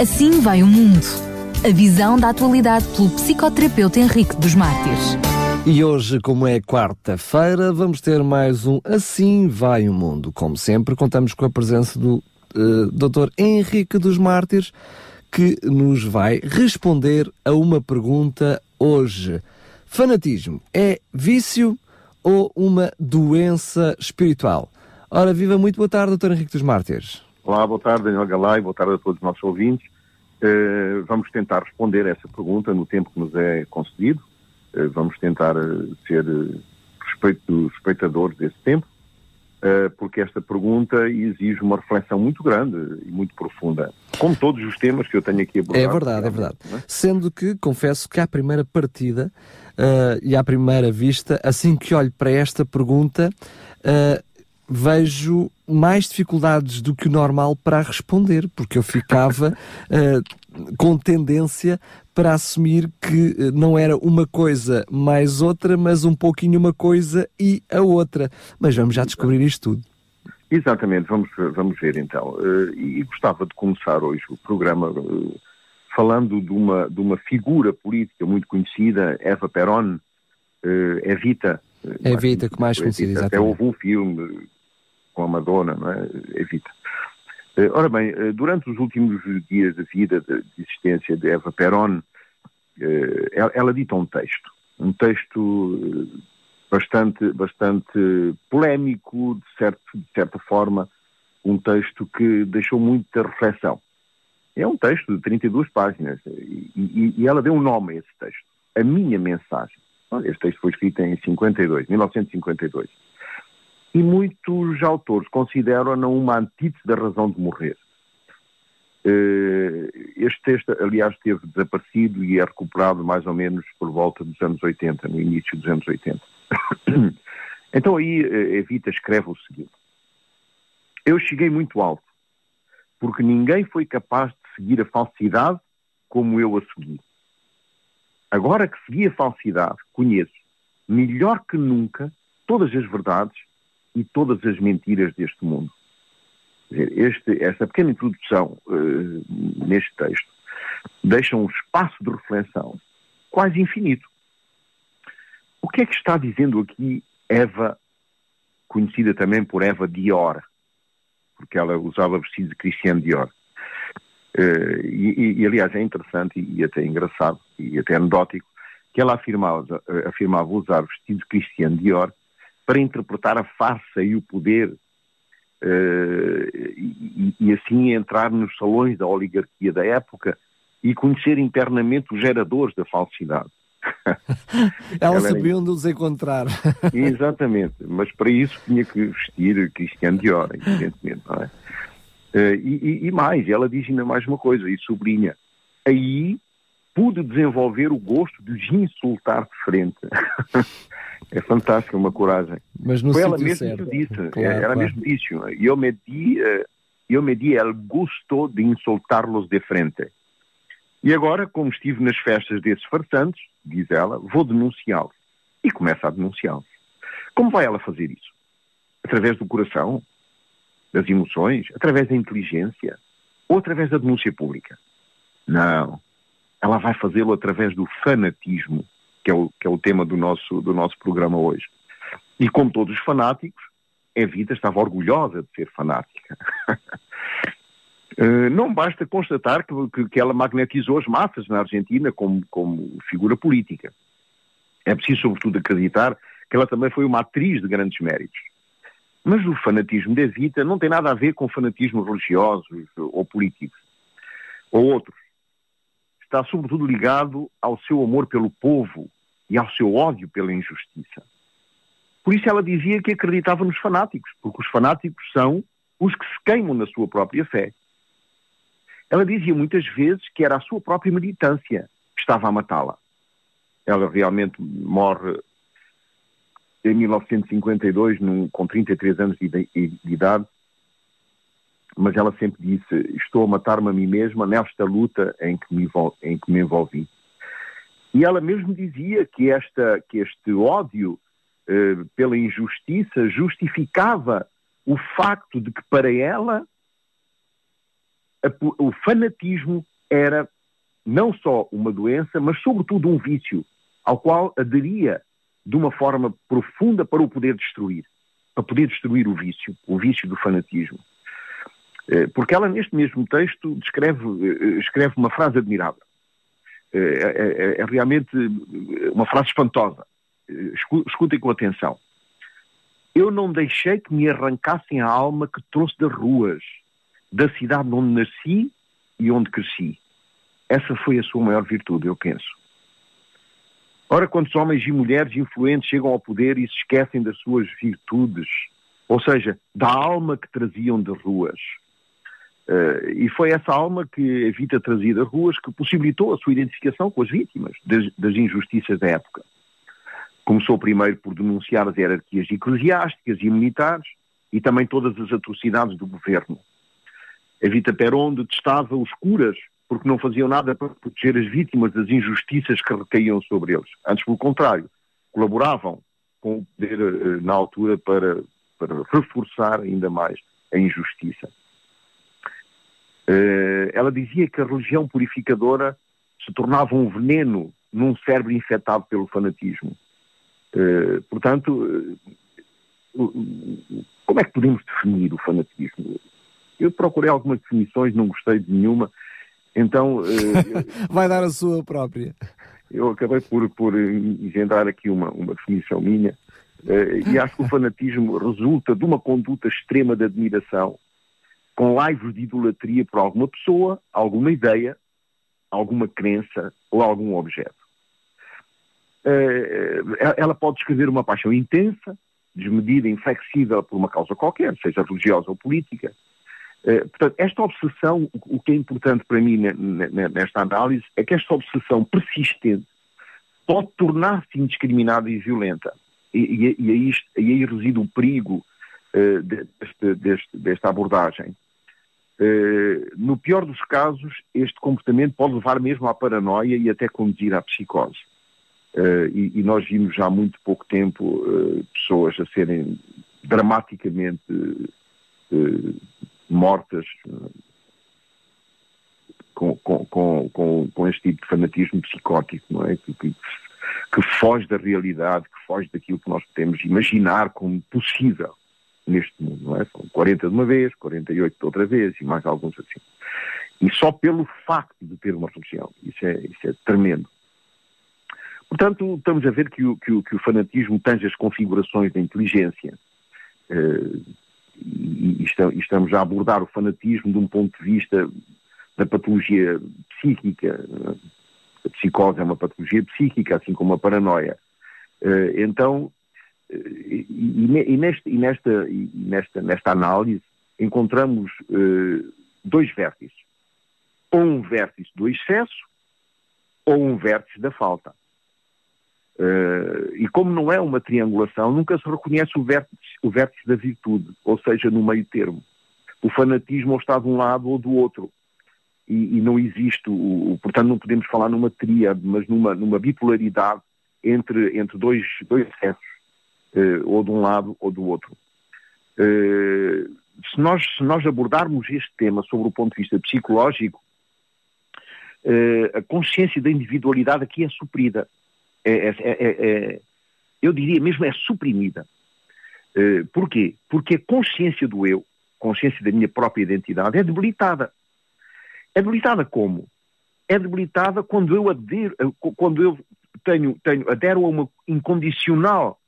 Assim vai o mundo. A visão da atualidade pelo psicoterapeuta Henrique dos Mártires. E hoje, como é quarta-feira, vamos ter mais um Assim Vai o Mundo. Como sempre, contamos com a presença do uh, Dr. Henrique dos Mártires, que nos vai responder a uma pergunta hoje. Fanatismo é vício ou uma doença espiritual? Ora, viva muito boa tarde, Dr. Henrique dos Mártires. Olá, boa tarde, Daniel Galay, boa tarde a todos os nossos ouvintes. Uh, vamos tentar responder essa pergunta no tempo que nos é concedido. Uh, vamos tentar uh, ser respeito, respeitadores desse tempo, porque esta pergunta exige uma reflexão muito grande e muito profunda, como todos os temas que eu tenho aqui abordado. É verdade, é verdade. É? Sendo que, confesso que à primeira partida e à primeira vista, assim que olho para esta pergunta, vejo mais dificuldades do que o normal para responder, porque eu ficava uh, com tendência para assumir que uh, não era uma coisa mais outra, mas um pouquinho uma coisa e a outra. Mas vamos já descobrir isto tudo. Exatamente, vamos, vamos ver então. Uh, e gostava de começar hoje o programa falando de uma, de uma figura política muito conhecida, Eva Peron, Evita. Evita, que mais conhecida, exatamente. Até houve um filme com a Madonna, não é? Evita. Eh, ora bem, eh, durante os últimos dias de vida, de, existência de Eva Peron, eh, ela dita um texto, um texto bastante, bastante polémico, de, certo, de certa forma, um texto que deixou muita reflexão. É um texto de 32 páginas e, e, e ela deu um nome a esse texto, A Minha Mensagem. Este texto foi escrito em 52, 1952 e muitos autores consideram-na uma antítese da razão de morrer. Eh, este texto, aliás, esteve desaparecido e é recuperado mais ou menos por volta dos anos 80, no início dos anos 80. Então aí eh, Evita escreve o seguinte: Eu cheguei muito alto, porque ninguém foi capaz de seguir a falsidade como eu a segui. Agora que segui a falsidade, conheço, melhor que nunca, todas as verdades e todas as mentiras deste mundo. Este, esta pequena introdução uh, neste texto deixa um espaço de reflexão quase infinito. O que é que está dizendo aqui Eva, conhecida também por Eva Dior, porque ela usava vestido de Christian Dior. Uh, e, e, aliás, é interessante e até engraçado e até anedótico que ela afirmava, afirmava usar vestido de Christian Dior para interpretar a farsa e o poder uh, e, e, assim entrar nos salões da oligarquia da época e conhecer internamente os geradores da falsidade. Ela, Ela sabia onde os encontrar. Exatamente, mas para isso tinha que vestir Cristiano Dior, evidentemente, não é? Uh, e, e, mais, ela diz ainda mais uma coisa e sublinha. Aí pude desenvolver o gosto de os insultar de frente. É fantástico, uma coragem. Mas no Foi ela mesma certo. que disse, claro, ela claro. mesmo disse, eu me di, eu me di el gusto de insultá-los de frente. E agora, como estive nas festas desses farsantes, diz ela, vou denunciá-los. E começa a denunciá-los. Como vai ela fazer isso? Através do coração? Das emoções? Através da inteligência? Ou através da denúncia pública? Não. Ela vai fazê-lo através do fanatismo que é o, que é o tema do nosso, do nosso programa hoje. E como todos os fanáticos, Evita estava orgulhosa de ser fanática. Uh, não basta constatar que, que, que, ela magnetizou as massas na Argentina como, como figura política. É preciso, sobretudo, acreditar que ela também foi uma atriz de grandes méritos. Mas o fanatismo de Evita não tem nada a ver com fanatismos religiosos ou políticos, ou outros está sobretudo ligado ao seu amor pelo povo e ao seu ódio pela injustiça. Por isso ela dizia que acreditava nos fanáticos, porque os fanáticos são os que se queimam na sua própria fé. Ela dizia muitas vezes que era a sua própria militância que estava a matá-la. Ela realmente morre em 1952, num, com 33 anos de, de, de idade, mas ela sempre disse: Estou a matar-me a mim mesma nesta luta em que me, em que me envolvi. E ela mesmo dizia que, esta, que este ódio eh, pela injustiça justificava o facto de que para ela o fanatismo era não só uma doença, mas sobretudo um vício, ao qual aderia de uma forma profunda para o poder destruir, para poder destruir o vício, o vício do fanatismo. Eh, porque ela, neste mesmo texto, descreve, eh, escreve uma frase admirável. Eh, é, é, é realmente uma frase espantosa. Escutem com atenção. Eu não deixei que me arrancassem a alma que trouxe das ruas, da cidade onde nasci e onde cresci. Essa foi a sua maior virtude, eu penso. Ora, quantos homens e mulheres influentes chegam ao poder e se esquecem das suas virtudes, ou seja, da alma que traziam das ruas. Uh, e foi essa alma que Evita trazia das ruas que possibilitou a sua identificação com as vítimas das, das injustiças da época. Começou primeiro por denunciar as hierarquias eclesiásticas e militares e também todas as atrocidades do governo. Evita Peron detestava os curas porque não faziam nada para proteger as vítimas das injustiças que recaíam sobre eles. Antes, pelo contrário, colaboravam com o poder eh, na altura para, para reforçar ainda mais a injustiça. Eh, ela dizia que a religião purificadora se tornava um veneno num cérebro infectado pelo fanatismo. Eh, portanto, como é que podemos definir o fanatismo? Eu procurei algumas definições, não gostei de nenhuma, então. Vai dar a sua própria. Eu acabei por, por engendrar aqui uma, uma definição minha, e acho que o fanatismo resulta de uma conduta extrema de admiração, com laivos de idolatria por alguma pessoa, alguma ideia, alguma crença ou algum objeto. Uh, ela pode descrever uma paixão intensa, desmedida, inflexível por uma causa qualquer, seja religiosa ou política, eh, portanto, esta obsessão, o que é importante para mim nesta análise, é que esta obsessão persistente pode tornar-se indiscriminada e violenta. E, e, e, aí, e aí reside o perigo uh, deste, deste, desta abordagem. Uh, no pior dos casos, este comportamento pode levar mesmo à paranoia e até conduzir à psicose. Uh, e, e, nós vimos já há muito pouco tempo pessoas a serem dramaticamente mortas com, com, com, com, este tipo de fanatismo psicótico, não é? Que, que, que, foge da realidade, que foge daquilo que nós podemos imaginar como possível neste mundo, não é? São 40 de uma vez, 48 de outra vez e mais alguns assim. E só pelo facto de ter uma religião. Isso é, isso é tremendo. Portanto, estamos a ver que o, que o, que o fanatismo tange as configurações da inteligência. Uh, e, e, estamos a abordar o fanatismo de um ponto de vista da patologia psíquica. A psicose é uma patologia psíquica, assim como a paranoia. Eh, então, eh, e, neste, e nesta, e nesta, nesta análise encontramos eh, dois vértices. Ou um vértice do excesso ou um vértice da falta. Uh, e como não é uma triangulação, nunca se reconhece o vértice, o vértice da virtude, ou seja, no meio termo. O fanatismo ou está de um lado ou do outro. E, e não existe, o, portanto, não podemos falar numa tríade, mas numa, numa bipolaridade entre, entre dois, dois excessos, uh, ou de um lado ou do outro. Uh, se, nós, se nós abordarmos este tema sobre o ponto de vista psicológico, a consciência da individualidade aqui é suprida é é, é, é, é, eu diria mesmo é suprimida. Porquê? Porque a consciência do eu, consciência da minha própria identidade, é debilitada. É debilitada como? É debilitada quando eu adero, eh, quando eu tenho, tenho, adero a uma incondicional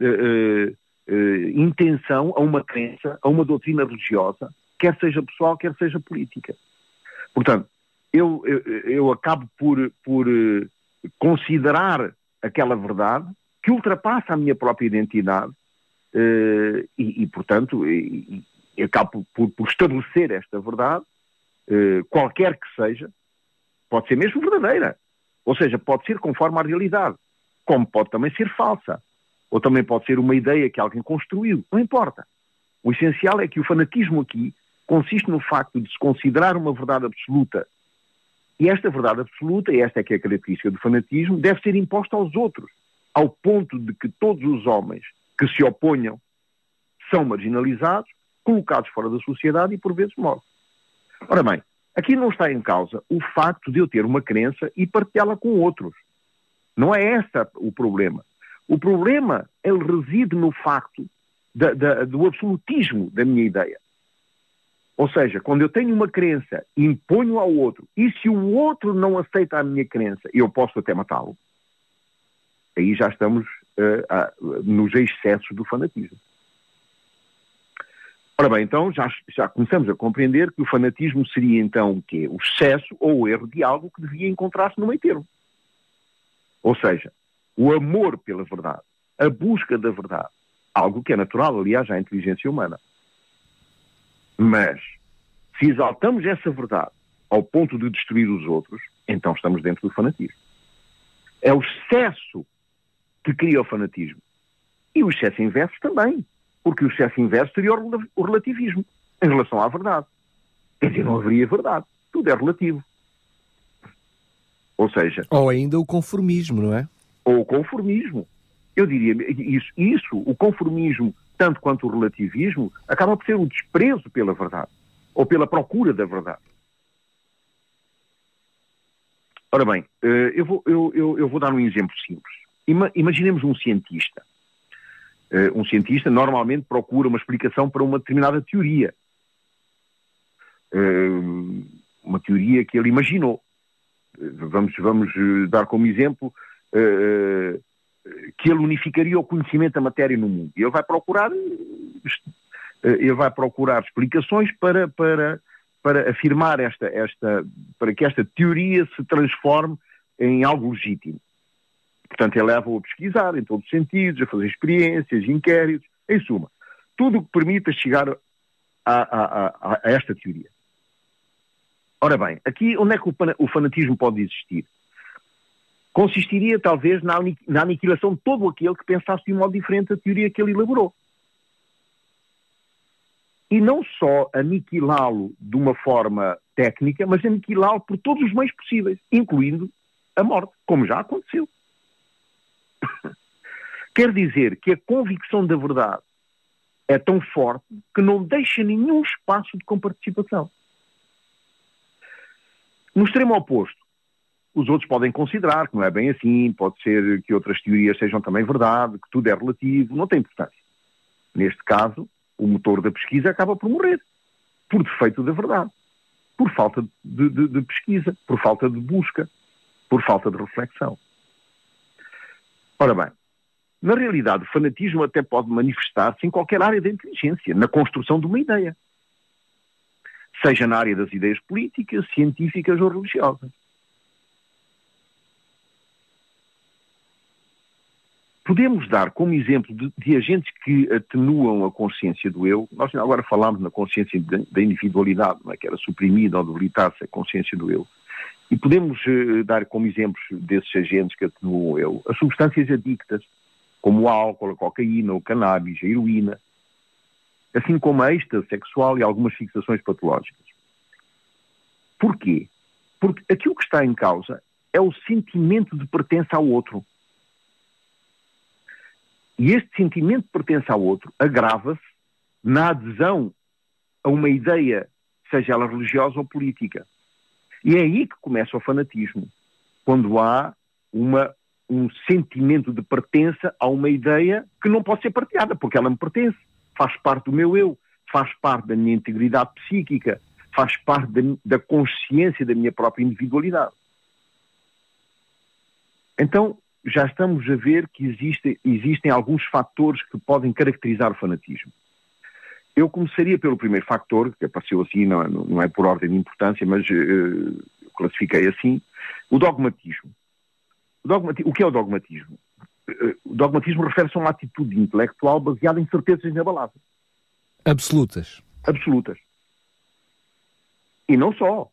uh, uh, intenção, a uma crença, a uma doutrina religiosa, quer seja pessoal, quer seja política. Portanto, eu, eu, eu acabo por, por considerar aquela verdade que ultrapassa a minha própria identidade uh, e, e, portanto, e, e acabo por, por, estabelecer esta verdade, uh, qualquer que seja, pode ser mesmo verdadeira, ou seja, pode ser conforme a realidade, como pode também ser falsa, ou também pode ser uma ideia que alguém construiu, não importa. O essencial é que o fanatismo aqui consiste no facto de se considerar uma verdade absoluta e esta verdade absoluta, e esta é que é a característica do fanatismo, deve ser imposta aos outros, ao ponto de que todos os homens que se oponham são marginalizados, colocados fora da sociedade e por vezes mortos. Ora bem, Aqui não está em causa o facto de eu ter uma crença e partilhá-la com outros. Não é esse o problema. O problema, ele reside no facto da, da, do absolutismo da minha ideia. Ou seja, quando eu tenho uma crença, imponho ao outro, e se o outro não aceita a minha crença, eu posso até matá-lo, aí já estamos uh, uh, nos excessos do fanatismo. Ora bem, então já, já começamos a compreender que o fanatismo seria então o quê? O excesso ou o erro de algo que devia encontrar-se no meio termo. Ou seja, o amor pela verdade, a busca da verdade, algo que é natural, aliás, à inteligência humana. Mas, se exaltamos essa verdade ao ponto de destruir os outros, então estamos dentro do fanatismo. É o excesso que cria o fanatismo. E o excesso inverso também. Porque o excesso inverso seria o relativismo em relação à verdade. Quer dizer, não haveria verdade. Tudo é relativo. Ou seja. Ou ainda o conformismo, não é? Ou o conformismo. Eu diria isso, isso, o conformismo, tanto quanto o relativismo, acaba por ser o desprezo pela verdade. Ou pela procura da verdade. Ora bem, eh, eu vou, eu, eu, eu vou dar um exemplo simples. Imaginemos um cientista uh, um cientista normalmente procura uma explicação para uma determinada teoria. Uh, uma teoria que ele imaginou. Vamos, vamos dar como exemplo que ele unificaria o conhecimento da matéria no mundo. Ele vai procurar ele vai procurar explicações para, para, para afirmar esta, esta, para que esta teoria se transforme em algo legítimo. Portanto, ele leva-o a pesquisar em todos os sentidos, a fazer experiências, inquéritos, em suma, tudo o que permita chegar a, a, a, a, esta teoria. Ora bem, aqui onde é que o fanatismo pode existir? Consistiria talvez na, aniquilação de todo aquele que pensasse de um modo diferente a teoria que ele elaborou. E não só aniquilá-lo de uma forma técnica, mas aniquilá-lo por todos os meios possíveis, incluindo a morte, como já aconteceu. Quer dizer que a convicção da verdade é tão forte que não deixa nenhum espaço de comparticipação. No extremo oposto, os outros podem considerar que não é bem assim, pode ser que outras teorias sejam também verdade, que tudo é relativo, não tem importância. Neste caso, o motor da pesquisa acaba por morrer, por defeito da verdade, por falta de, de, de pesquisa, por falta de busca, por falta de reflexão. Ora bem, na realidade, o fanatismo até pode manifestar-se em qualquer área da inteligência, na construção de uma ideia. Seja na área das ideias políticas, científicas ou religiosas. Podemos dar como exemplo de, de, agentes que atenuam a consciência do eu. Nós agora falámos na consciência da individualidade, é? que era suprimida ou debilitar-se a consciência do eu. E podemos uh, dar como exemplos desses agentes que atenuam o eu as substâncias adictas, como o álcool, a cocaína, o cannabis, a heroína, assim como a êxtase sexual e algumas fixações patológicas. Porquê? Porque aquilo que está em causa é o sentimento de pertença ao outro. E este sentimento de pertença ao outro agrava-se na adesão a uma ideia, seja ela religiosa ou política. E é aí que começa o fanatismo, quando há uma, um sentimento de pertença a uma ideia que não pode ser partilhada, porque ela me pertence, faz parte do meu eu, faz parte da minha integridade psíquica, faz parte da, da consciência da minha própria individualidade. Então, já estamos a ver que existe, existem alguns fatores que podem caracterizar o fanatismo. Eu começaria pelo primeiro factor, que apareceu assim, não, é, não é por ordem de importância, mas uh, classifiquei assim, o dogmatismo. O, dogmati o que é o dogmatismo? Uh, o dogmatismo refere-se a uma atitude intelectual baseada em certezas inabaláveis. Absolutas. Absolutas. E não só.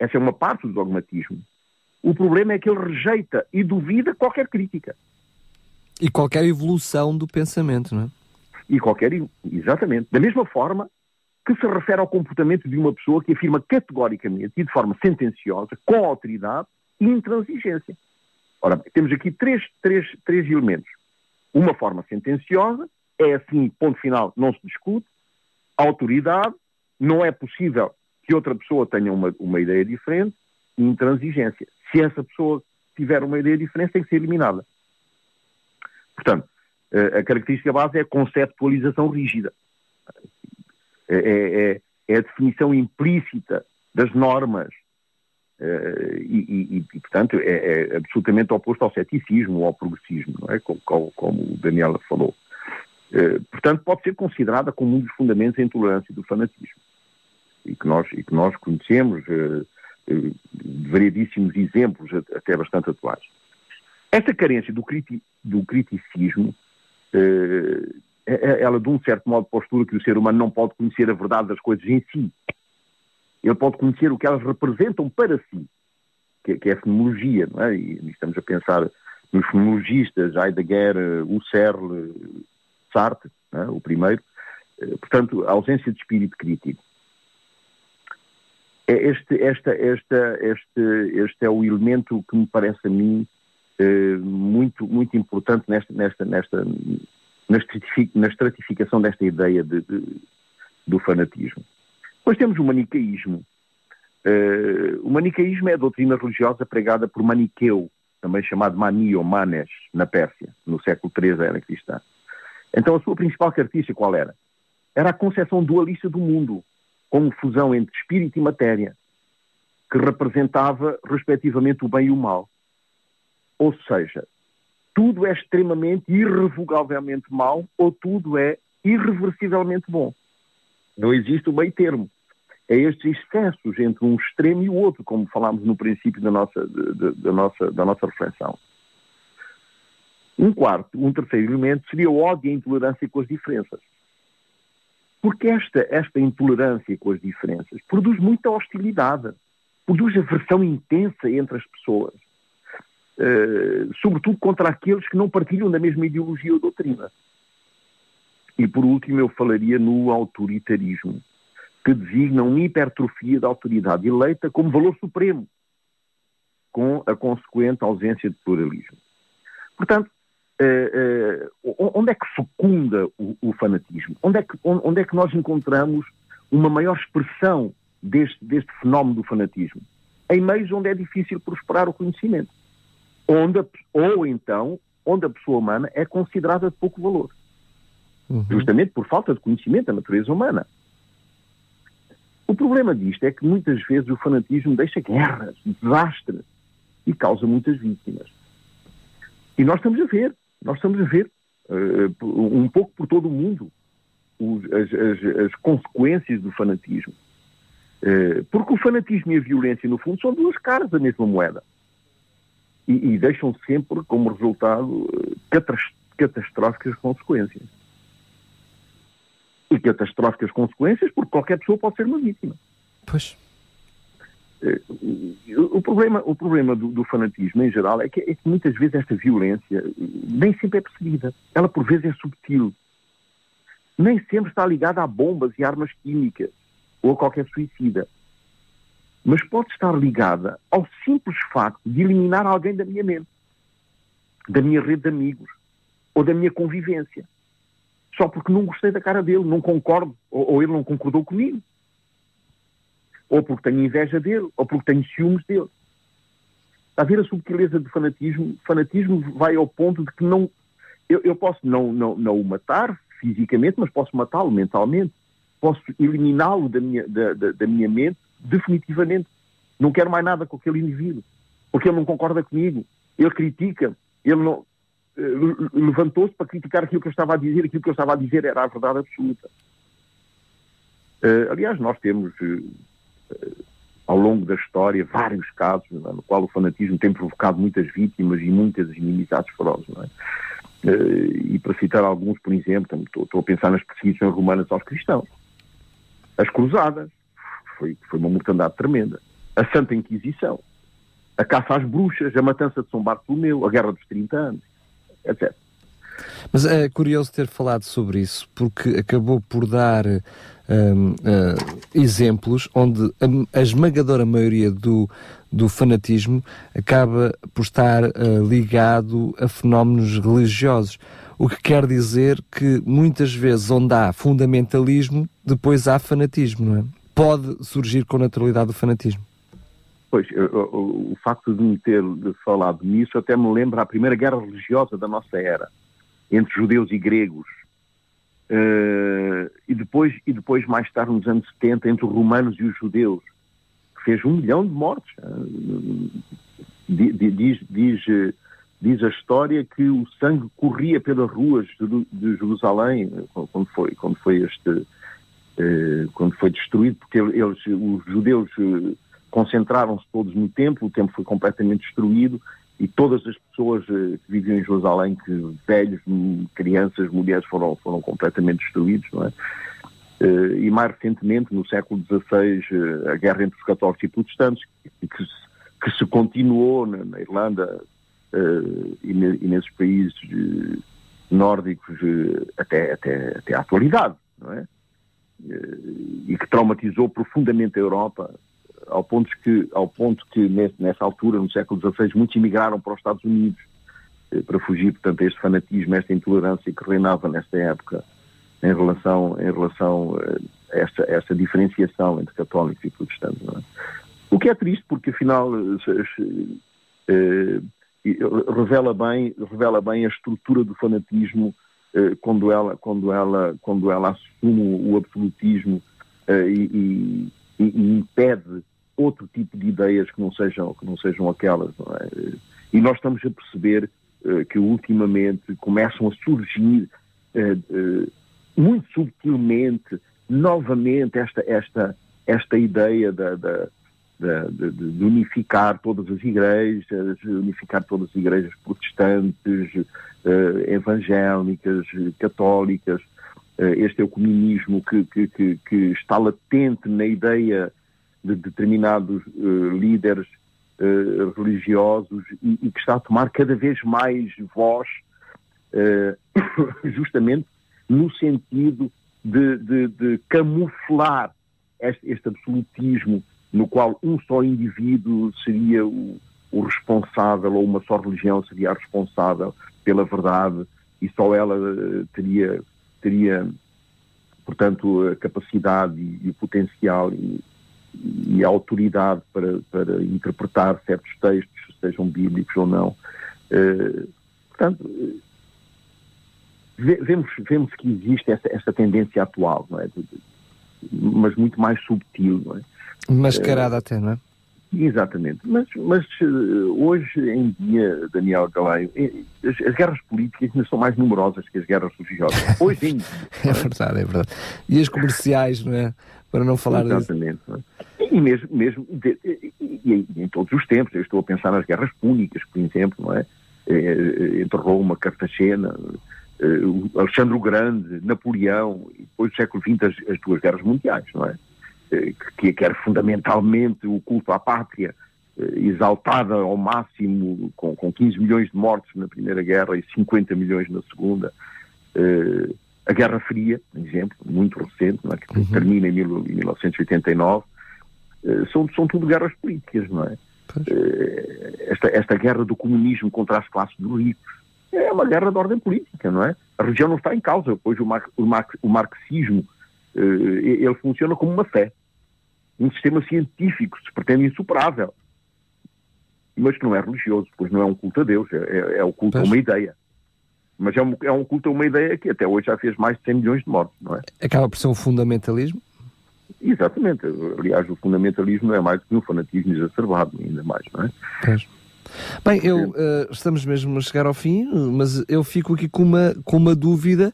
Essa é uma parte do dogmatismo. O problema é que ele rejeita e duvida qualquer crítica. E qualquer evolução do pensamento, não é? e qualquer. Exatamente. Da mesma forma que se refere ao comportamento de uma pessoa que afirma categoricamente e de forma sentenciosa, com autoridade e intransigência. Ora, temos aqui três, três, três elementos. Uma forma sentenciosa, é assim, ponto final, não se discute. autoridade, não é possível que outra pessoa tenha uma, uma ideia diferente, intransigência. Se essa pessoa tiver uma ideia diferente, tem que ser eliminada. Portanto, a característica base é a conceptualização rígida. É, é, é, é a definição implícita das normas. E, e, e, portanto, é, é, absolutamente oposto ao ceticismo ou ao progressismo, não é? como, como, como o Daniela falou. Portanto, pode ser considerada como um dos fundamentos da intolerância e do fanatismo. E que nós, e que nós conhecemos variedíssimos exemplos, até bastante atuais. Esta carência do, criti do criticismo, eh, ela de um certo modo postula que o ser humano não pode conhecer a verdade das coisas em si. Ele pode conhecer o que elas representam para si, que, que é a fenomenologia, não é? E estamos a pensar nos fenomenologistas, Heidegger, Husserl, Sartre, é? o primeiro. Eh, portanto, a ausência de espírito crítico. É este, esta, esta, este, este é o elemento que me parece a mim eh, muito, muito importante nesta, nesta, nesta, na estratificação desta ideia de, de, do fanatismo. Depois temos o manicaísmo. Uh, o manicaísmo é a doutrina religiosa pregada por Maniqueu, também chamado Mani ou Manes, na Pérsia, no século III era cristã. Então a sua principal característica qual era? Era a concepção dualista do mundo, como fusão entre espírito e matéria, que representava, respectivamente, o bem e o mal. Ou seja, tudo é extremamente, irrevogavelmente mau ou tudo é irreversivelmente bom. Não existe o meio termo. É estes excessos entre um extremo e o outro, como falámos no princípio da nossa, da nossa, da nossa reflexão. Um quarto, um terceiro elemento seria o ódio e a intolerância com as diferenças. Porque esta, esta intolerância com as diferenças produz muita hostilidade, produz aversão intensa entre as pessoas, uh, sobretudo contra aqueles que não partilham da mesma ideologia ou doutrina. E por último, eu falaria no autoritarismo, que designa uma hipertrofia da autoridade eleita como valor supremo, com a consequente ausência de pluralismo. Portanto, uh, uh, onde é que fecunda o, o, fanatismo? Onde é, que, onde é que nós encontramos uma maior expressão deste, deste fenómeno do fanatismo? Em meios onde é difícil prosperar o conhecimento. Onde, ou então, onde a pessoa humana é considerada de pouco valor. Uhum. Justamente por falta de conhecimento da natureza humana. O problema disto é que muitas vezes o fanatismo deixa guerras, desastres e causa muitas vítimas. E nós estamos a ver nós estamos a ver uh, um pouco por todo o mundo os, as, as, as, consequências do fanatismo. Uh, porque o fanatismo e a violência, no fundo, são duas caras da mesma moeda. E, e deixam sempre como resultado catastróficas consequências. E catastróficas consequências porque qualquer pessoa pode ser uma vítima. Pois. Eh, o problema, o problema do, do fanatismo em geral é que, é que, muitas vezes esta violência nem sempre é percebida. Ela por vezes é subtil. Nem sempre está ligada a bombas e armas químicas ou a qualquer suicida. Mas pode estar ligada ao simples facto de eliminar alguém da minha mente, da minha rede de amigos ou da minha convivência. Só porque não gostei da cara dele, não concordo, ou, ou ele não concordou comigo ou porque tenho inveja dele, ou porque tenho ciúmes dele. Está a ver a subtileza do fanatismo? O fanatismo vai ao ponto de que não. Eu, eu posso não, não, não o matar fisicamente, mas posso matá-lo mentalmente. Posso eliminá-lo da minha, da, da, da minha mente definitivamente. Não quero mais nada com aquele indivíduo, porque ele não concorda comigo, ele critica, ele não eh, levantou-se para criticar aquilo que eu estava a dizer, aquilo que eu estava a dizer era a verdade absoluta. Uh, aliás, nós temos uh, ao longo da história vários casos é? no qual o fanatismo tem provocado muitas vítimas e muitas inimizades ferozes. É? E para citar alguns, por exemplo, estou, estou, a pensar nas perseguições romanas aos cristãos. As cruzadas, foi, foi uma mortandade tremenda. A Santa Inquisição, a caça às bruxas, a matança de São Bartolomeu, a Guerra dos 30 anos, etc. Mas é curioso ter falado sobre isso, porque acabou por dar um, uh, exemplos onde a, a, esmagadora maioria do, do fanatismo acaba por estar uh, ligado a fenómenos religiosos. O que quer dizer que muitas vezes onde há fundamentalismo, depois há fanatismo, não é? pode surgir com naturalidade o fanatismo. Pois, o, o, facto de me ter falado nisso até me lembra a primeira guerra religiosa da nossa era, entre judeus e gregos. Uh, e, depois, e depois, mais tarde, nos anos 70, entre os romanos e os judeus, que fez um milhão de mortes. Uh, diz, diz, diz a história que o sangue corria pelas ruas de, Jerusalém quando foi, quando foi este quando foi destruído, porque eles, os judeus concentraram-se todos no templo, o templo foi completamente destruído e todas as pessoas uh, que viviam em Jerusalém, que velhos, crianças, mulheres foram, foram completamente destruídos, não é? Uh, e mais recentemente, no século XVI, uh, a guerra entre os católicos e protestantes, que, que se continuou na, na Irlanda e, ne, e, nesses países nórdicos até, até, até à atualidade, não é? e que traumatizou profundamente a Europa, ao ponto que, ao ponto que nessa altura, no século XVI, muitos emigraram para os Estados Unidos eh, para fugir, portanto, a este fanatismo, a esta intolerância que reinava nesta época em relação, em relação eh, a esta, a esta diferenciação entre católicos e protestantes. É? O que é triste, porque afinal eh, revela, bem, revela bem a estrutura do fanatismo quando, ela, quando, ela, quando ela assume o absolutismo e, e, e impede outro tipo de ideias que não sejam, que não sejam aquelas. Não é? E nós estamos a perceber uh, que ultimamente começam a surgir uh, uh, muito subtilmente, novamente, esta, esta, esta ideia da, da, da, de, de, unificar todas as igrejas, unificar todas as igrejas protestantes, evangélicas, católicas, este ecumenismo que, que, que, que está latente na ideia de determinados uh, líderes uh, religiosos e, e, que está a tomar cada vez mais voz, uh, justamente no sentido de, de, de camuflar este, este, absolutismo no qual um só indivíduo seria o, o responsável ou uma só religião seria a responsável pela verdade e só ela teria teria portanto a capacidade e, e o potencial e, e a autoridade para, para interpretar certos textos, sejam bíblicos ou não. Uh, portanto, vemos, vemos que existe essa, essa tendência atual, não é? mas muito mais subtil. Não é? Mascarada uh, até, não é? Exatamente. Mas, mas eh, hoje em dia, Daniel Galeio, as, as, guerras políticas ainda são mais numerosas que as guerras religiosas. Hoje em dia. é verdade, é verdade. E as comerciais, não é? Para não falar Exatamente. disso. E mesmo, mesmo de, e, e, em todos os tempos, eu estou a pensar nas guerras púnicas, por exemplo, não é? Eh, eh, entre Roma, Cartagena, eh, Alexandre o Grande, Napoleão, e depois do século XX as, as duas guerras mundiais, não é? Que, que era fundamentalmente o culto à pátria, exaltada ao máximo, com, com 15 milhões de mortos na Primeira Guerra e 50 milhões na Segunda. A Guerra Fria, por exemplo, muito recente, é? que uhum. termina em, mil, em 1989, uh, são, são tudo guerras políticas, não é? Uh, esta, esta guerra do comunismo contra as classes dos ricos é uma guerra de ordem política, não é? A religião não está em causa, pois o, mar, o, mar, o marxismo uh, ele funciona como uma fé, um sistema científico, se pretende insuperável, mas que não é religioso, pois não é um culto a Deus, é, é, é o culto pois. a uma ideia. Mas é um, é um culto a uma ideia que até hoje já fez mais de 100 milhões de mortos, não é? Acaba por ser um fundamentalismo? Exatamente. Aliás, o fundamentalismo é mais do que um fanatismo exacerbado, ainda mais, não é? Pois. Bem, eu, uh, estamos mesmo a chegar ao fim, mas eu fico aqui com uma, com uma dúvida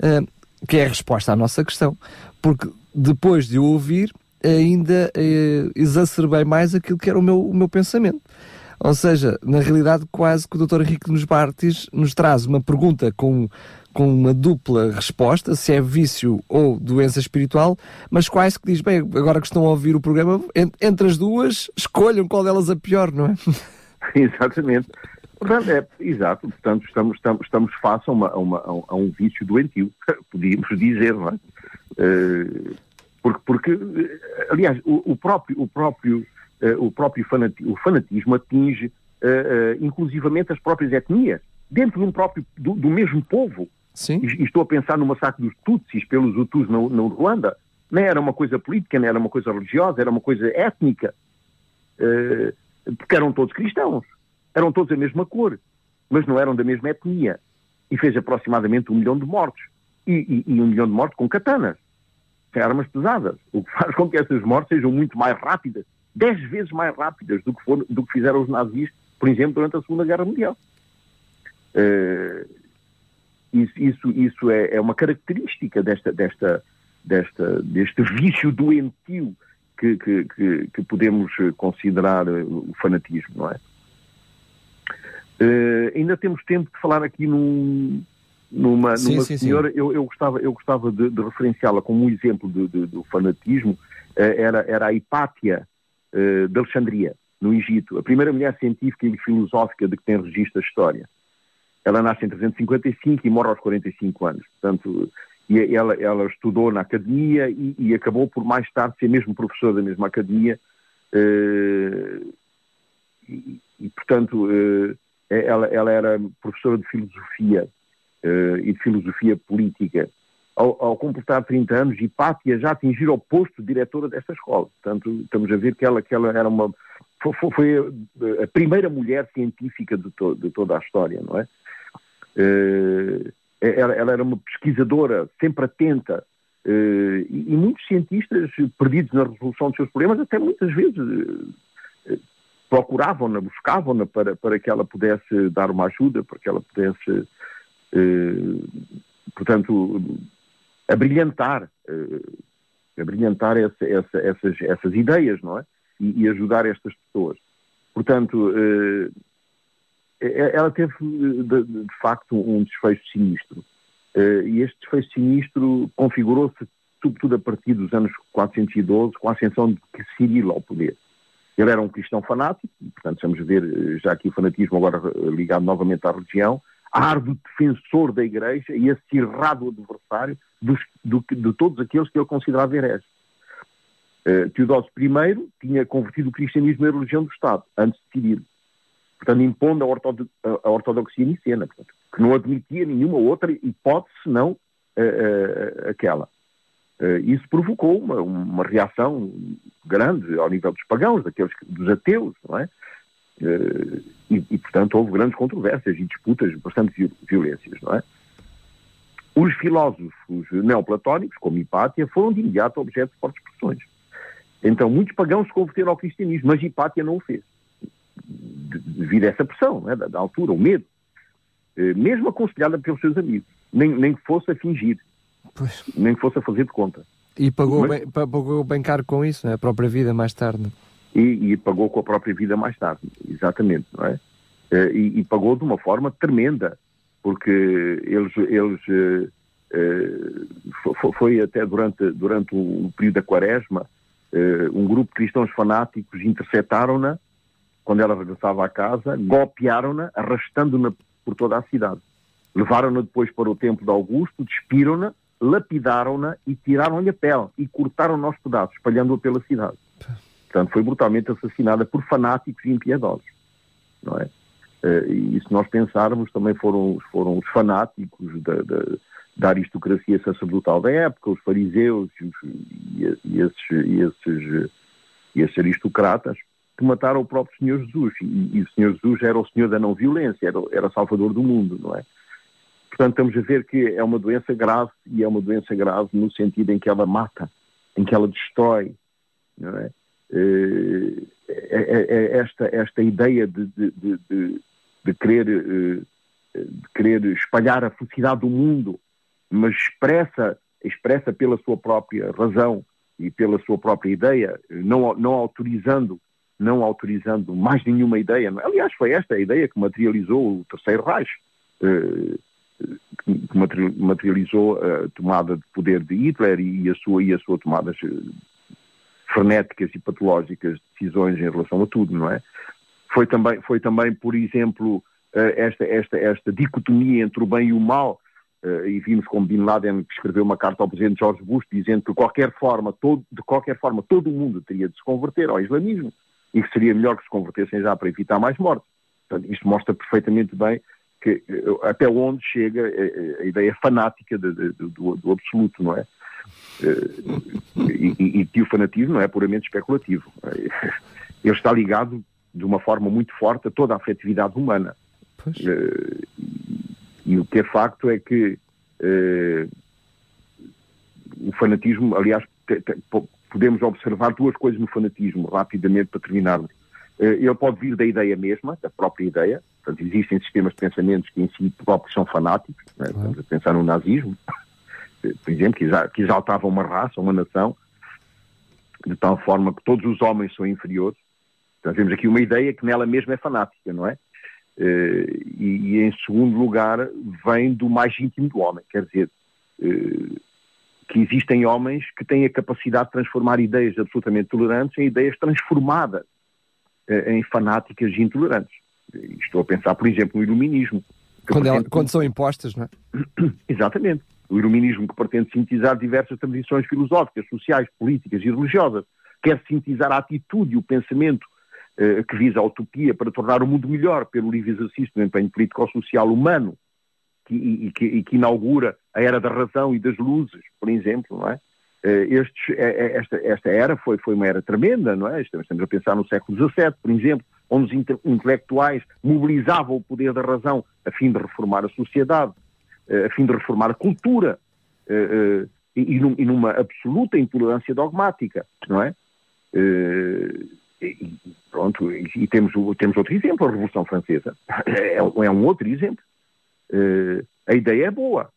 uh, que é a resposta à nossa questão. Porque depois de ouvir, ainda uh, exacerbei mais aquilo que era o meu, o meu pensamento. Ou seja, na realidade, quase que o Dr. Henrique nos Bartes nos traz uma pergunta com, com uma dupla resposta, se é vício ou doença espiritual, mas quase que diz, bem, agora que estão a ouvir o programa, entre as duas, escolham qual delas a pior, não é? Exatamente. Portanto, é, exato, portanto, estamos, estamos, estamos face a, uma, a, uma, a um vício doentio, podíamos dizer, não é? Uh, porque, porque, aliás, o, o próprio, o próprio o próprio fanatismo, o fanatismo atinge uh, inclusivamente as próprias etnias, dentro de um próprio, do, do mesmo povo. Sim. E, estou a pensar no massacre dos Tutsis pelos Hutus na, na Ruanda. Nem era uma coisa política, nem era uma coisa religiosa, era uma coisa étnica. Porque eram todos cristãos. Eram todos a mesma cor, mas não eram da mesma etnia. E fez aproximadamente um milhão de mortos. E, e, e um milhão de mortos com katanas, sem armas pesadas. O que faz com que essas mortes sejam muito mais rápidas, dez vezes mais rápidas do que, for, do que fizeram os nazis, por exemplo, durante a Segunda Guerra Mundial. Uh, isso, isso, isso é, é, uma característica desta, desta, desta, deste vício doentio que, que, que, que podemos considerar o fanatismo, não é? Uh, ainda temos tempo de falar aqui num, numa, sim, numa sim, senhora, sim. Eu, eu, gostava, eu gostava de, de referenciá-la como um exemplo de, de, do fanatismo, uh, era, era a Hipátia uh, de Alexandria, no Egito, a primeira mulher científica e filosófica de que tem registro a história. Ela nasce em 355 e morre aos 45 anos. Portanto, e ela, ela estudou na academia e, e, acabou por mais tarde ser mesmo professora da mesma academia. Uh, e, e, portanto, uh, ela, ela, era professora de filosofia e de filosofia política. Ao, ao, completar 30 anos, Hipátia já atingiu o posto de diretora desta escola. Portanto, estamos a ver que ela, que ela era uma. Foi, foi a primeira mulher científica de, to, de toda a história, não é? Uh, ela, ela, era uma pesquisadora sempre atenta uh, e, e, muitos cientistas perdidos na resolução dos seus problemas até muitas vezes uh, procuravam-na, buscavam-na para, para que ela pudesse dar uma ajuda, para que ela pudesse, portanto, abrilhantar, abrilhantar essa, essa, essas, essas ideias, não é? E, e ajudar estas pessoas. Portanto, é, é, ela teve, de, de facto, um desfecho sinistro. Uh, e este desfecho sinistro configurou-se, sobretudo a partir dos anos 412, com a ascensão de Cirilo ao poder. Ele era um cristão fanático, portanto, estamos a ver eh, já aqui o fanatismo agora eh, ligado novamente à religião, árduo defensor da Igreja e acirrado adversário dos, do, de todos aqueles que ele considerava hereges. Uh, Teodósio I tinha convertido o cristianismo em religião do Estado, antes de Cirilo portanto, impondo a, ortodoxia, a ortodoxia nicena, portanto, que não admitia nenhuma outra hipótese senão uh, uh, aquela. Isso provocou uma, uma, reação grande ao nível dos pagãos, daqueles dos ateus, não é? E, e, portanto, houve grandes controvérsias e disputas, bastante violências, não é? Os filósofos neoplatónicos, como Hipátia, foram de imediato objeto de fortes pressões. Então, muitos pagãos se converteram ao cristianismo, mas Hipátia não o fez devido a essa pressão né, da, da, altura, o medo, eh, mesmo aconselhada pelos seus amigos, nem, nem que fosse a fingir, pois. nem que fosse a fazer de conta. E pagou, Mas, bem, pagou bem caro com isso, né? a própria vida mais tarde. E, e, pagou com a própria vida mais tarde, exatamente, não é? Eh, e, e pagou de uma forma tremenda, porque eles, eles uh, uh, foi até durante, durante o período da quaresma, um grupo de cristãos fanáticos interceptaram-na quando ela regressava à casa, golpearam-na, arrastando-na por toda a cidade. Levaram-na depois para o templo de Augusto, despiram-na, lapidaram-na e tiraram-lhe a pele e cortaram-na aos pedaços, espalhando-a pela cidade. Portanto, foi brutalmente assassinada por fanáticos impiedosos. Não é? Eh, e se nós pensarmos, também foram, foram os fanáticos da, da, da aristocracia sacerdotal da época, os fariseus e, e, esses, e, esses, e esses aristocratas, que mataram o próprio Senhor Jesus. E, e, o Senhor Jesus era o Senhor da não violência, era, era Salvador do mundo, não é? Portanto, estamos a ver que é uma doença grave e é uma doença grave no sentido em que ela mata, em que ela destrói, não é? Eh, é, é, é esta, esta ideia de, de, de, de, querer, eh, de querer espalhar a felicidade do mundo, mas expressa, expressa pela sua própria razão e pela sua própria ideia, não, não autorizando não autorizando mais nenhuma ideia. Aliás, foi esta a ideia que materializou o Terceiro Reich, eh, que materializou a tomada de poder de Hitler e a sua, e a sua tomada frenéticas e patológicas de decisões em relação a tudo, não é? Foi também, foi também por exemplo, eh, esta, esta, esta dicotomia entre o bem e o mal, eh, e vimos como Bin Laden escreveu uma carta ao presidente George Bush dizendo que de qualquer forma, todo, de qualquer forma todo o mundo teria de se converter ao islamismo e que seria melhor que se convertessem já para evitar mais mortes. Portanto, isto mostra perfeitamente bem que, eh, até onde chega a, a ideia fanática de, de, do, do, absoluto, não é? E, e, e o fanatismo não é puramente especulativo. Ele está ligado de uma forma muito forte a toda a afetividade humana. Uh, e o que é facto é que uh, o fanatismo, aliás, podemos observar duas coisas no fanatismo, rapidamente para terminarmos. Ele pode vir da ideia mesma, da própria ideia, portanto, existem sistemas de pensamentos que em si próprios são fanáticos, né? estamos a pensar no nazismo, por exemplo, que exaltava uma raça, uma nação, de tal forma que todos os homens são inferiores. Então temos aqui uma ideia que nela mesma é fanática, não é? Uh, e, em segundo lugar vem do mais íntimo do homem, quer dizer, uh, que existem homens que têm a capacidade de transformar ideias absolutamente tolerantes em ideias transformadas uh, em fanáticas e intolerantes. Estou a pensar, por exemplo, no iluminismo. Quando, ela, quando são impostas, não é? Exatamente. O iluminismo que pretende sintetizar diversas tradições filosóficas, sociais, políticas e religiosas. Quer sintetizar a atitude e o pensamento eh, que visa a utopia para tornar o mundo melhor pelo livre exercício do empenho político-social humano que, e, que, e, que, inaugura a era da razão e das luzes, por exemplo, não é? Eh, estes, eh, esta, esta, era foi, foi uma era tremenda, não é? Estamos a pensar no século XVII, por exemplo, onde os intelectuais mobilizavam o poder da razão a fim de reformar a sociedade, a fim de reformar a cultura, e, numa absoluta intolerância dogmática, não é? E, pronto, e, temos, temos outro exemplo, a Revolução Francesa. É, é um outro exemplo. A ideia é boa.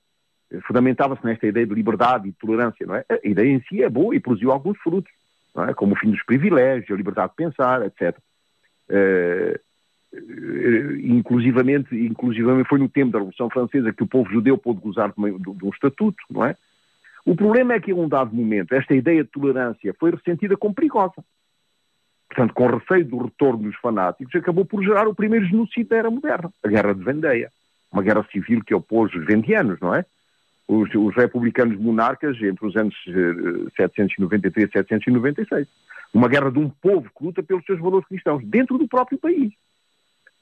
Fundamentava-se nesta ideia de liberdade e tolerância, não é? A ideia em si é boa e produziu alguns frutos, é? Como o fim dos privilégios, a liberdade de pensar, etc. Uh, inclusivamente, inclusivamente foi no tempo da Revolução Francesa que o povo judeu pôde gozar de, de, um estatuto, não é? O problema é que, em um dado momento, esta ideia de tolerância foi ressentida como perigosa portanto, com receio do retorno dos fanáticos, acabou por gerar o primeiro genocídio da era moderna, a Guerra de Vendeia. Uma guerra civil que opôs os vendianos, não é? Os, os republicanos monarcas entre os anos 793 e 796. Uma guerra de um povo que luta pelos seus valores cristãos, dentro do próprio país.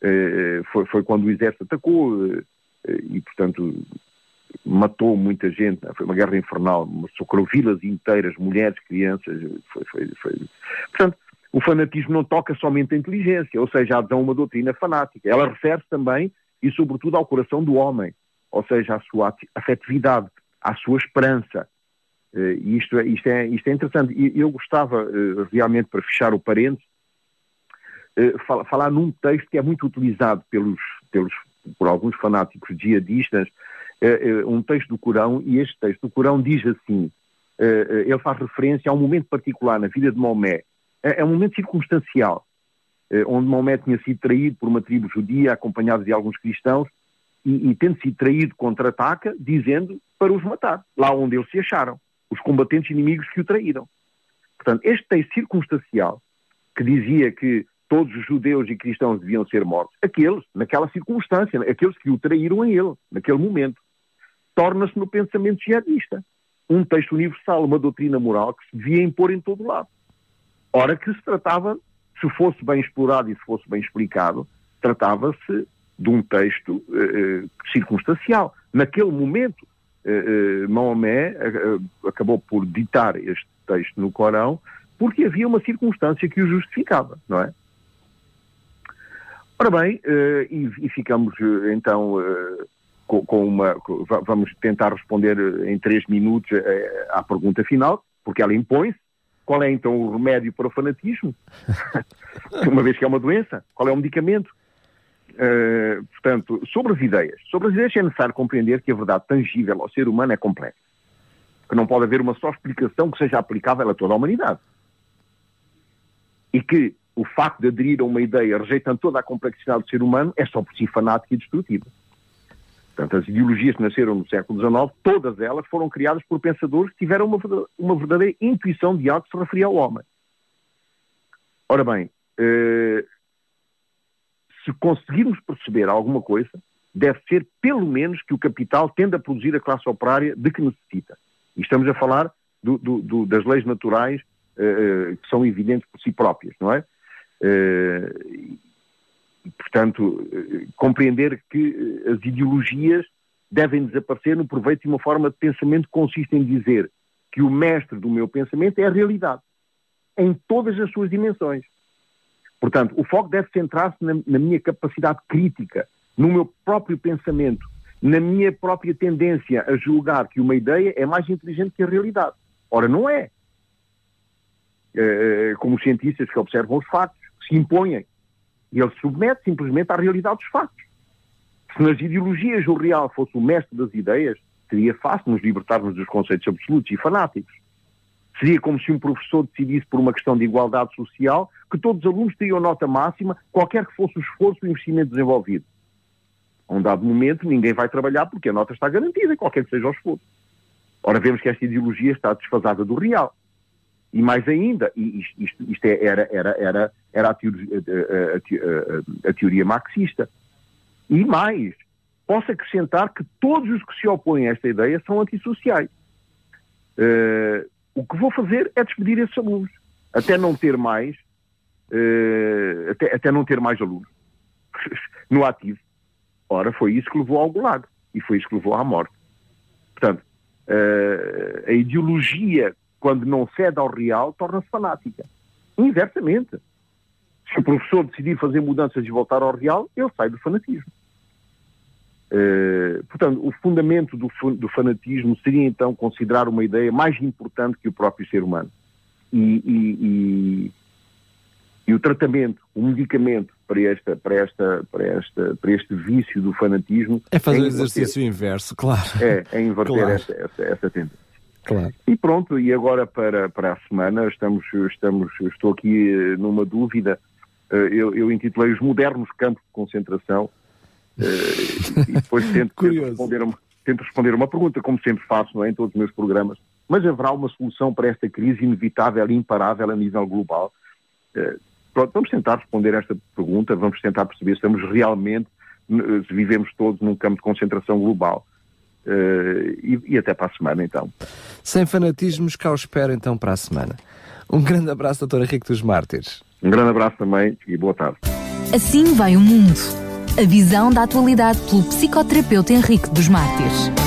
Eh, foi, foi quando o exército atacou eh, e, portanto, matou muita gente. Foi uma guerra infernal, socorreu vilas inteiras, mulheres, crianças. Foi, foi, foi. Portanto, o fanatismo não toca somente a inteligência, ou seja, a adesão a uma doutrina fanática. Ela refere-se também e, sobretudo, ao coração do homem, ou seja, à sua afetividade, à sua esperança. Uh, isto, é, isto, é, isto é interessante. E eu gostava, uh, realmente, para fechar o parênteses, falar num texto que é muito utilizado pelos, pelos, por alguns fanáticos jihadistas, um texto do Corão, e este texto do Corão diz assim, ele faz referência a um momento particular na vida de Maomé, é, é um momento circunstancial, eh, onde Maomé tinha sido traído por uma tribo judia, acompanhado de alguns cristãos, e, e tendo sido traído, contra-ataca, dizendo para os matar, lá onde eles se acharam, os combatentes inimigos que o traíram. Portanto, este texto circunstancial, que dizia que todos os judeus e cristãos deviam ser mortos, aqueles, naquela circunstância, aqueles que o traíram a ele, naquele momento, torna-se no pensamento jihadista. Um texto universal, uma doutrina moral que se devia impor em todo lado. Ora que se tratava, se fosse bem explorado e se fosse bem explicado, tratava-se de um texto eh, eh circunstancial. Naquele momento, eh, eh Maomé eh, acabou por ditar este texto no Corão porque havia uma circunstância que o justificava, não é? Ora bem, eh, e, ficamos então com, com, uma. Vamos tentar responder em três minutos à pergunta final, porque ela impõe-se. Qual é então o remédio para o fanatismo? uma vez que é uma doença, qual é o medicamento? Uh, portanto, sobre as ideias. Sobre as ideias é necessário compreender que a verdade tangível ao ser humano é complexa. Que não pode haver uma só explicação que seja aplicável a toda a humanidade. E que o facto de aderir a uma ideia rejeitando toda a complexidade do ser humano é só por si fanática e destrutiva. Portanto, as ideologias que nasceram no século XIX, todas elas foram criadas por pensadores que tiveram uma, uma verdadeira intuição de algo que se referia ao homem. Ora bem, eh, se conseguirmos perceber alguma coisa, deve ser pelo menos que o capital tende a produzir a classe operária de que necessita. E estamos a falar do, do, do, das leis naturais eh, que são evidentes por si próprias, não é? Eh, portanto, eh, compreender que eh, as ideologias devem desaparecer no proveito de uma forma de pensamento que consiste em dizer que o mestre do meu pensamento é a realidade, em todas as suas dimensões. Portanto, o foco deve centrar-se na, na minha capacidade crítica, no meu próprio pensamento, na minha própria tendência a julgar que uma ideia é mais inteligente que a realidade. Ora, não é. Como os cientistas que observam os factos, se impõem. E ele se submete simplesmente à realidade dos factos. Se nas ideologias o real fosse o mestre das ideias, seria fácil nos libertarmos dos conceitos absolutos e fanáticos. Seria como se um professor decidisse por uma questão de igualdade social que todos os alunos teriam nota máxima, qualquer que fosse o esforço e o investimento desenvolvido. A um dado momento, ninguém vai trabalhar porque a nota está garantida, qualquer que seja o esforço. Ora, vemos que esta ideologia está desfasada do real. E mais ainda, isto, isto, isto é, era, era, era, era a, teoria, a, a, a teoria marxista. E mais, posso acrescentar que todos os que se opõem a esta ideia são antissociais. Uh, o que vou fazer é despedir esses alunos, até não ter mais, uh, até, até não ter mais alunos no ativo. Ora, foi isso que levou ao gulag e foi isso que levou à morte. Portanto, uh, a ideologia, quando não cede ao real, torna-se fanática. Inversamente. Se o professor decidir fazer mudanças e voltar ao real, ele sai do fanatismo. Uh, portanto, o fundamento do, do, fanatismo seria então considerar uma ideia mais importante que o próprio ser humano. E, e, e, e, o tratamento, o medicamento para, esta, para, esta, para, esta, para este vício do fanatismo é fazer é o exercício inverso, claro. É, é inverter claro. essa, essa, essa tendência. Claro. E pronto, e agora para, para a semana estamos, estamos, estou aqui eh, numa dúvida. Eh, eu, eu intitulei os modernos campos de concentração Uh, e depois tento, tento, responder uma, tento responder uma pergunta, como sempre faço é, em todos os meus programas. Mas haverá uma solução para esta crise inevitável e imparável a nível global? Pronto, vamos tentar responder esta pergunta, vamos tentar perceber se estamos realmente, se vivemos todos num campo de concentração global. Uh, e, e, até para a semana, então. Sem fanatismos, cá o espero então para a semana. Um grande abraço, doutor Henrique dos Mártires. Um grande abraço também e boa tarde. Assim vai o mundo. A visão da atualidade pelo psicoterapeuta Henrique dos Mártires.